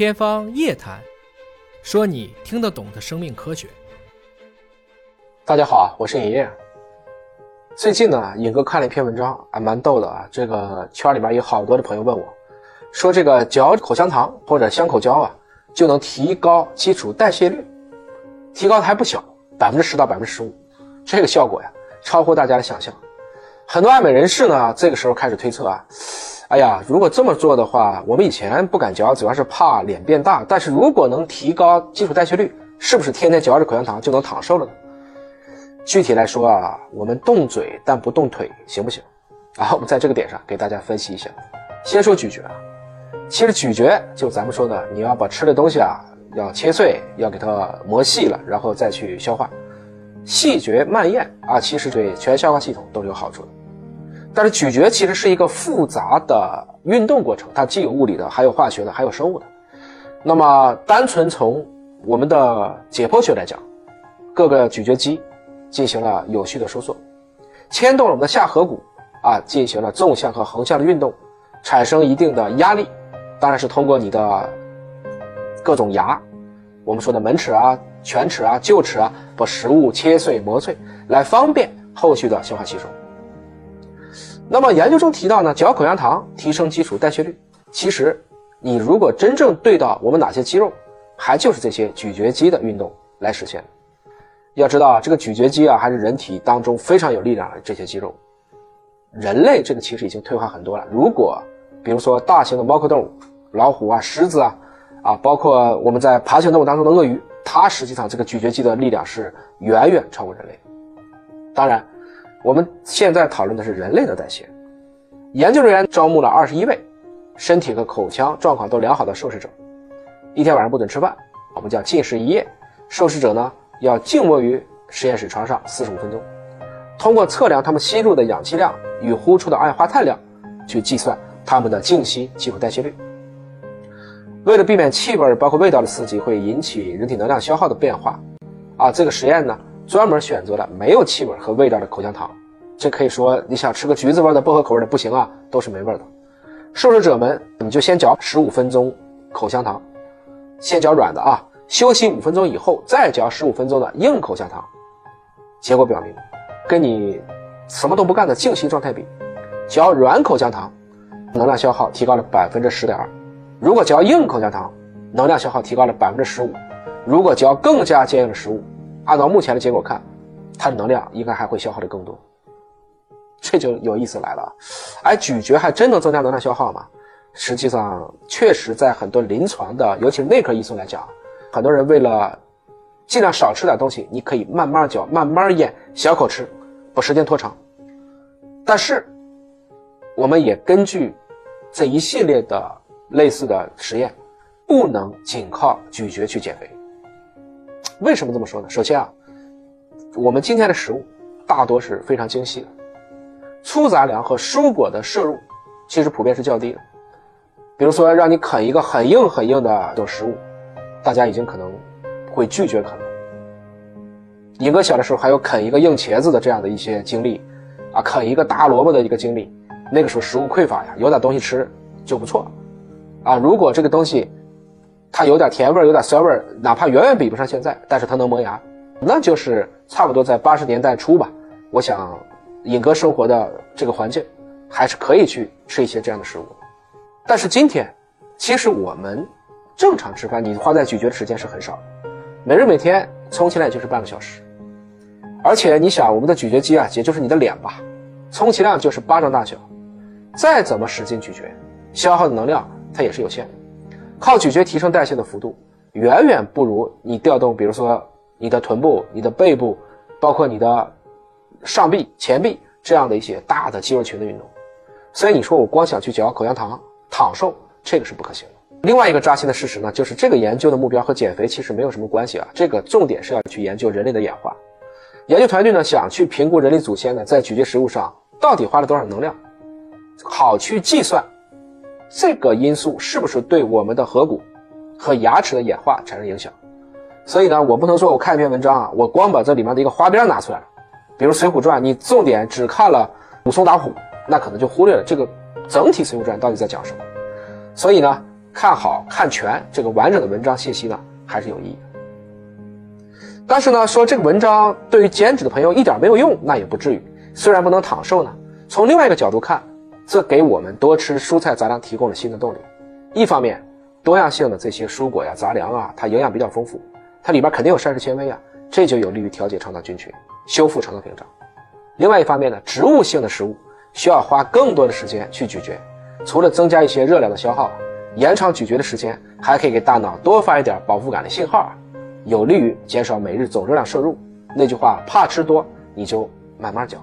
天方夜谭，说你听得懂的生命科学。大家好，我是尹烨。最近呢，尹哥看了一篇文章，还蛮逗的啊。这个圈里面有好多的朋友问我，说这个嚼口香糖或者香口胶啊，就能提高基础代谢率，提高的还不小，百分之十到百分之十五，这个效果呀，超乎大家的想象。很多爱美人士呢，这个时候开始推测啊。哎呀，如果这么做的话，我们以前不敢嚼，主要是怕脸变大。但是如果能提高基础代谢率，是不是天天嚼着口香糖就能躺瘦了呢？具体来说啊，我们动嘴但不动腿，行不行？啊，我们在这个点上给大家分析一下。先说咀嚼啊，其实咀嚼就咱们说的，你要把吃的东西啊要切碎，要给它磨细了，然后再去消化。细嚼慢咽啊，其实对全消化系统都是有好处的。但是咀嚼其实是一个复杂的运动过程，它既有物理的，还有化学的，还有生物的。那么单纯从我们的解剖学来讲，各个咀嚼肌进行了有序的收缩，牵动了我们的下颌骨啊，进行了纵向和横向的运动，产生一定的压力。当然是通过你的各种牙，我们说的门齿啊、犬齿啊、臼齿啊，把食物切碎磨碎，来方便后续的消化吸收。那么研究中提到呢，嚼口香糖提升基础代谢率。其实，你如果真正对到我们哪些肌肉，还就是这些咀嚼肌的运动来实现。要知道啊，这个咀嚼肌啊，还是人体当中非常有力量的这些肌肉。人类这个其实已经退化很多了。如果比如说大型的猫科动物，老虎啊、狮子啊，啊，包括我们在爬行动物当中的鳄鱼，它实际上这个咀嚼肌的力量是远远超过人类。当然。我们现在讨论的是人类的代谢。研究人员招募了二十一位身体和口腔状况都良好的受试者，一天晚上不准吃饭，我们叫禁食一夜。受试者呢要静卧于实验室床上四十五分钟，通过测量他们吸入的氧气量与呼出的二氧化碳量，去计算他们的静息基础代谢率。为了避免气味包括味道的刺激会引起人体能量消耗的变化，啊，这个实验呢。专门选择了没有气味和味道的口香糖，这可以说你想吃个橘子味的薄荷口味的不行啊，都是没味的。受试者们，你就先嚼十五分钟口香糖，先嚼软的啊，休息五分钟以后再嚼十五分钟的硬口香糖。结果表明，跟你什么都不干的静息状态比，嚼软口香糖能量消耗提高了百分之十点二，如果嚼硬口香糖，能量消耗提高了百分之十五，如果嚼更加坚硬的食物。按照目前的结果看，它的能量应该还会消耗的更多，这就有意思来了。哎，咀嚼还真能增加能量消耗吗？实际上，确实在很多临床的，尤其是内科医生来讲，很多人为了尽量少吃点东西，你可以慢慢嚼、慢慢咽、小口吃，把时间拖长。但是，我们也根据这一系列的类似的实验，不能仅靠咀嚼去减肥。为什么这么说呢？首先啊，我们今天的食物大多是非常精细的，粗杂粮和蔬果的摄入其实普遍是较低的。比如说，让你啃一个很硬很硬的这种食物，大家已经可能会拒绝啃了。尹哥小的时候还有啃一个硬茄子的这样的一些经历，啊，啃一个大萝卜的一个经历。那个时候食物匮乏呀，有点东西吃就不错，啊，如果这个东西。它有点甜味儿，有点酸味儿，哪怕远远比不上现在，但是它能磨牙，那就是差不多在八十年代初吧。我想，尹哥生活的这个环境，还是可以去吃一些这样的食物。但是今天，其实我们正常吃饭，你花在咀嚼的时间是很少，每日每天充其量也就是半个小时。而且你想，我们的咀嚼肌啊，也就是你的脸吧，充其量就是巴掌大小，再怎么使劲咀嚼，消耗的能量它也是有限的。靠咀嚼提升代谢的幅度，远远不如你调动，比如说你的臀部、你的背部，包括你的上臂、前臂这样的一些大的肌肉群的运动。所以你说我光想去嚼口香糖躺瘦，这个是不可行的。另外一个扎心的事实呢，就是这个研究的目标和减肥其实没有什么关系啊。这个重点是要去研究人类的演化。研究团队呢想去评估人类祖先呢在咀嚼食物上到底花了多少能量，好去计算。这个因素是不是对我们的颌骨和牙齿的演化产生影响？所以呢，我不能说我看一篇文章啊，我光把这里面的一个花边拿出来了，比如《水浒传》，你重点只看了武松打虎，那可能就忽略了这个整体《水浒传》到底在讲什么。所以呢，看好看全这个完整的文章信息呢，还是有意义的。但是呢，说这个文章对于减脂的朋友一点没有用，那也不至于。虽然不能躺瘦呢，从另外一个角度看，这给我们多吃蔬菜杂粮提供了新的动力。一方面，多样性的这些蔬果呀、杂粮啊，它营养比较丰富，它里边肯定有膳食纤维啊，这就有利于调节肠道菌群，修复肠道屏障。另外一方面呢，植物性的食物需要花更多的时间去咀嚼，除了增加一些热量的消耗，延长咀嚼的时间，还可以给大脑多发一点饱腹感的信号，有利于减少每日总热量摄入。那句话，怕吃多，你就慢慢嚼。